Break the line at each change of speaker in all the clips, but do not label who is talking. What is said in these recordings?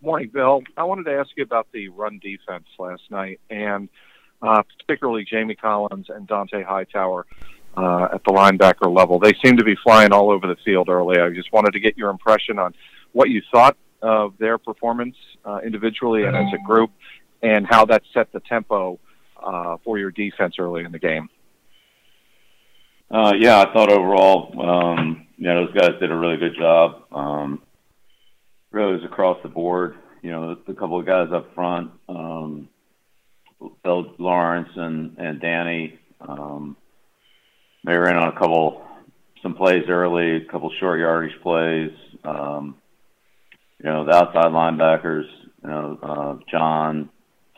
Morning, Bill. I wanted to ask you about the run defense last night, and uh, particularly Jamie Collins and Dont'a Hightower uh, at the linebacker level. They seemed to be flying all over the field early. I just wanted to get your impression on what you thought of their performance uh, individually and as a group, and how that set the tempo uh, for your defense early in the game.
Uh, yeah, I thought overall, um, you know, those guys did a really good job. Um, really was across the board. You know, the couple of guys up front, um, Bill Lawrence and and Danny. Um, they ran on a couple some plays early, a couple short yardage plays. Um, you know, the outside linebackers. You know, uh, John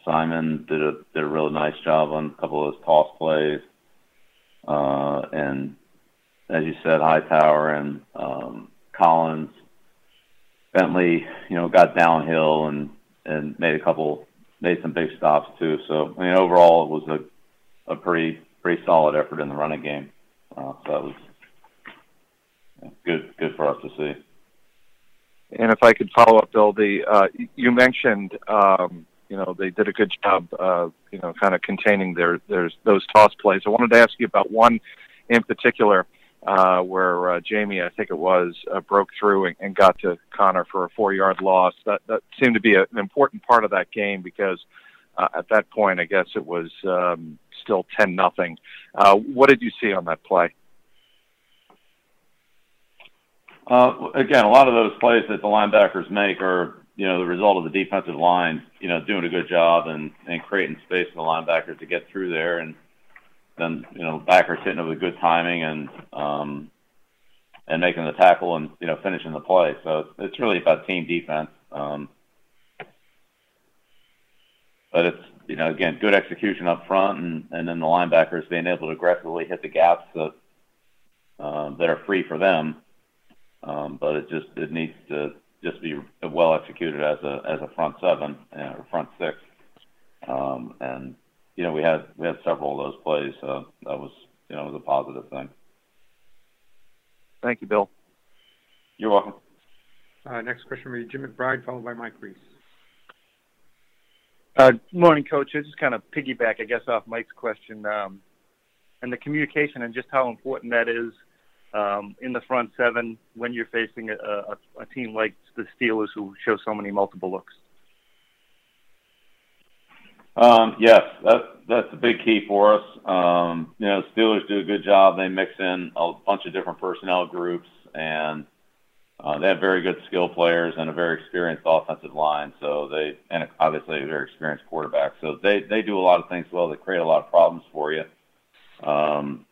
Simon did a did a really nice job on a couple of those toss plays. Uh, and as you said, Hightower and um, Collins Bentley, you know, got downhill and and made a couple, made some big stops too. So I mean, overall, it was a a pretty pretty solid effort in the running game. Uh, so that was good good for us to see.
And if I could follow up, Bill, the uh, you mentioned, um, you know, they did a good job, uh, you know, kind of containing their their those toss plays. I wanted to ask you about one in particular uh, where uh, Jamie, I think it was, uh, broke through and, and got to Conner for a four-yard loss. That that seemed to be a, an important part of that game because uh, at that point, I guess it was um, still ten nothing. Uh, what did you see on that play?
Uh, again, a lot of those plays that the linebackers make are, you know, the result of the defensive line, you know, doing a good job and, and creating space for the linebackers to get through there. And then you know backers hitting it with good timing and um, and making the tackle and you know finishing the play. So it's really about team defense. Um, but it's you know again good execution up front and and then the linebackers being able to aggressively hit the gaps that uh, that are free for them. Um, but it just it needs to just be well executed as a as a front seven uh, or front six. Um, and you know, we had we had several of those plays. So that was you know was a positive thing.
Thank you, Bill.
You're welcome.
Uh, next question will be Jim McBride, followed by Mike Reiss.
Uh, morning, Coach. I just kind of piggyback, I guess, off Mike's question, um, and the communication and just how important that is um, in the front seven when you're facing a, a, a team like the Steelers who show so many multiple looks.
Um, yes, that, that's a big key for us. Um, you know, Steelers do a good job. They mix in a bunch of different personnel groups, and uh, they have very good skill players and a very experienced offensive line. So they, and obviously a very experienced quarterback. So they they do a lot of things well. They create a lot of problems for you. Um,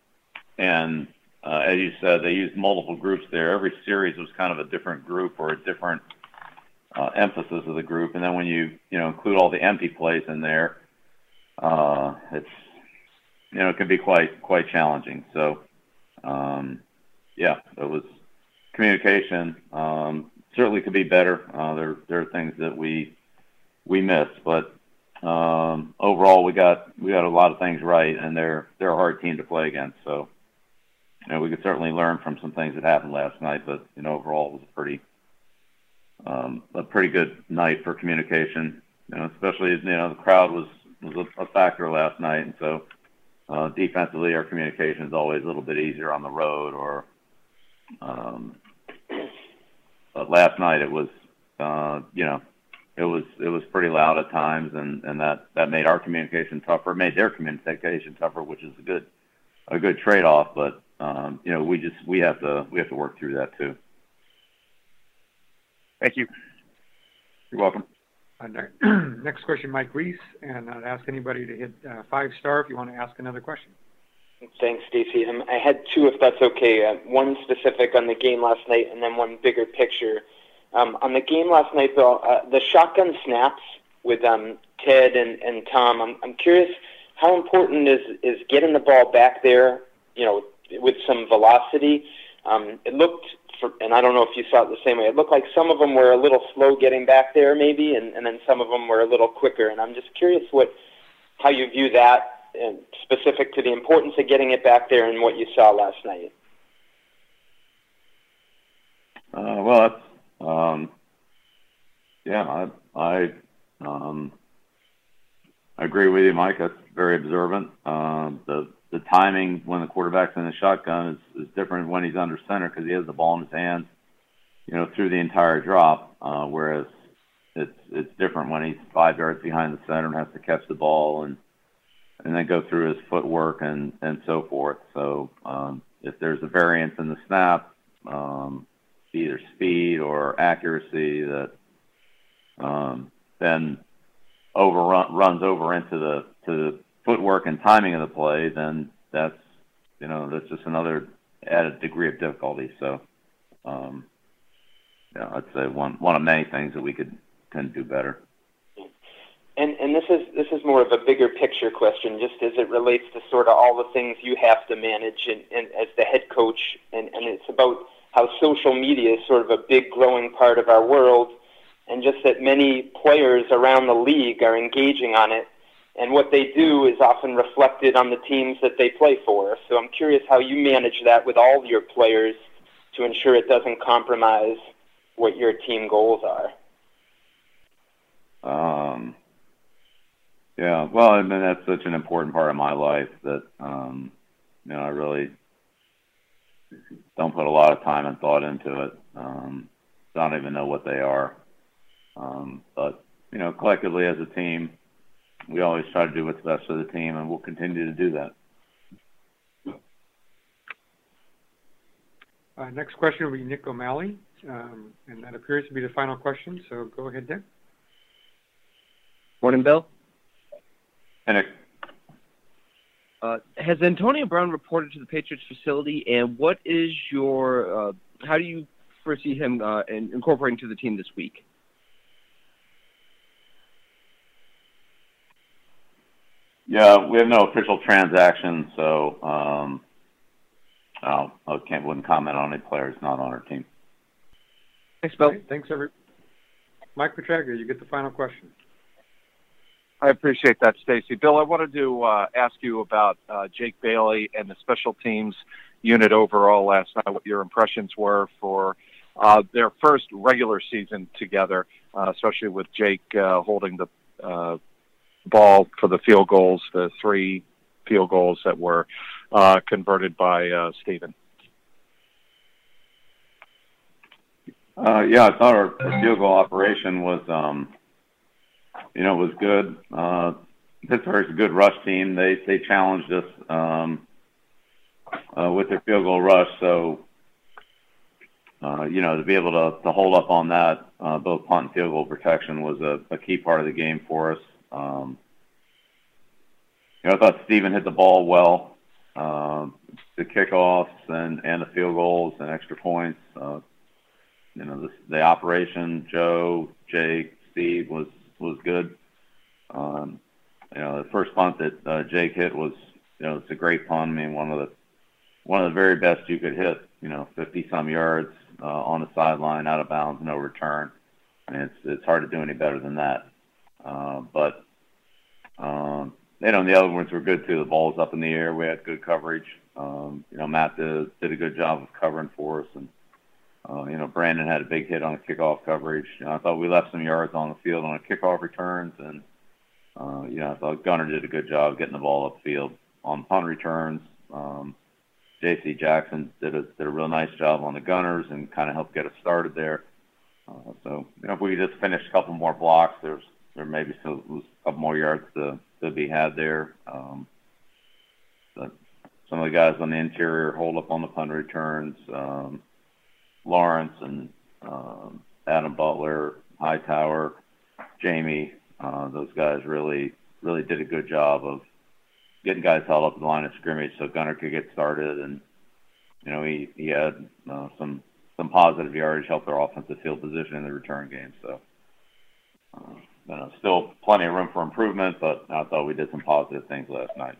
and uh, as you said, they use multiple groups there. Every series was kind of a different group or a different uh, emphasis of the group. And then when you you know include all the empty plays in there, uh, it's you know it can be quite quite challenging. So um, yeah, it was communication. Um, certainly could be better. Uh, there there are things that we we missed, but um, overall we got we got a lot of things right, and they're they're a hard team to play against. So you know we could certainly learn from some things that happened last night, but you know overall it was a pretty um, a pretty good night for communication. You know, especially you know the crowd was was a, a factor last night, and so uh, defensively our communication is always a little bit easier on the road. Or um, but last night it was uh, you know it was it was pretty loud at times, and and that that made our communication tougher, made their communication tougher, which is a good a good trade off. But um, you know we just we have to we have to work through that too.
Thank you.
You're welcome.
Uh, next question, Mike Reiss, and I'd ask anybody to hit uh, five star if you want to ask another question.
Thanks, Stacy. Um, I had two, if that's okay. Uh, one specific on the game last night, and then one bigger picture. Um, on the game last night, Bill, uh, the shotgun snaps with um, Ted and, and Tom. I'm, I'm curious how important is is getting the ball back there, you know, with some velocity. Um, it looked for, and I don't know if you saw it the same way. It looked like some of them were a little slow getting back there, maybe, and, and then some of them were a little quicker. And I'm just curious what how you view that, and specific to the importance of getting it back there and what you saw last night.
Uh, well, um, Yeah, I I um, I agree with you, Mike. That's very observant. Um, the the timing when the quarterback's in the shotgun is, is different when he's under center because he has the ball in his hands, you know, through the entire drop. Uh, whereas it's it's different when he's five yards behind the center and has to catch the ball and and then go through his footwork and and so forth. So um, if there's a variance in the snap, um, either speed or accuracy that um, then overrun runs over into the to the footwork and timing of the play, then that's you know that's just another added degree of difficulty. So, um, yeah, I'd say one one of many things that we could can do better.
And and this is this is more of a bigger picture question, just as it relates to sort of all the things you have to manage and, and as the head coach, and, and it's about how social media is sort of a big growing part of our world, and just that many players around the league are engaging on it, and what they do is often reflected on the teams that they play for. So I'm curious how you manage that with all your players to ensure it doesn't compromise what your team goals are.
Um, yeah, well, I mean that's such an important part of my life that um, you know I really don't put a lot of time and thought into it. Um, don't even know what they are. Um, but you know, collectively as a team, we always try to do what's best for the team, and we'll continue to do that.
Uh, next question will be Nick O'Malley, um, and that appears to be the final question. So go ahead, Nick.
Morning, Bill.
And it,
Uh, has Antonio Brown reported to the Patriots facility, and what is your, uh, how do you foresee him uh, in, incorporating to the team this week?
Yeah, we have no official transaction, so um, I can't wouldn't comment on any players not on our team.
Thanks, Bill.
Okay, thanks, every. Mike Petraglia, you get the final question.
I appreciate that, Stacy. Bill, I wanted to uh, ask you about uh, Jake Bailey and the special teams unit overall last night. What your impressions were for uh, their first regular season together, uh, especially with Jake uh, holding the uh, ball for the field goals, the three field goals that were uh, converted by uh, Stephen.
Uh, yeah, I thought our, field goal operation was, um, you know, was good. Uh, Pittsburgh's a good rush team. They they challenged us um, uh, with their field goal rush. So, uh, you know, to be able to, to hold up on that, uh, both punt and field goal protection was a, a key part of the game for us. Um, you know, I thought Stephen hit the ball well. Um, the kickoffs and, and the field goals and extra points. Uh, you know, the, the operation, Joe, Jake, Steve was was good. Um, you know, the first punt that uh, Jake hit was, you know, it's a great punt. I mean, one of the one of the very best you could hit. You know, 50 some yards uh, on the sideline, out of bounds, no return. I mean, it's it's hard to do any better than that. Uh, but um, you know, and the other ones were good too. The ball was up in the air. We had good coverage. Um, you know, Matt did, did a good job of covering for us, and uh, you know, Brandon had a big hit on the kickoff coverage. You know, I thought we left some yards on the field on the kickoff returns, and uh, you know, I thought Gunner did a good job getting the ball upfield on punt returns. Um, J.C. Jackson did a did a real nice job on the Gunners and kind of helped get us started there. Uh, so, you know, if we could just finish a couple more blocks, there's there maybe was a couple more yards to to be had there. Um, but some of the guys on the interior hold up on the punt returns. Um, Lawrence and um, Adam Butler, Hightower, Jamie, uh, those guys really really did a good job of getting guys held up in the line of scrimmage so Gunner could get started and you know he he had uh, some some positive yardage helped our offensive field position in the return game so uh, Uh, still plenty of room for improvement but I thought we did some positive things last night.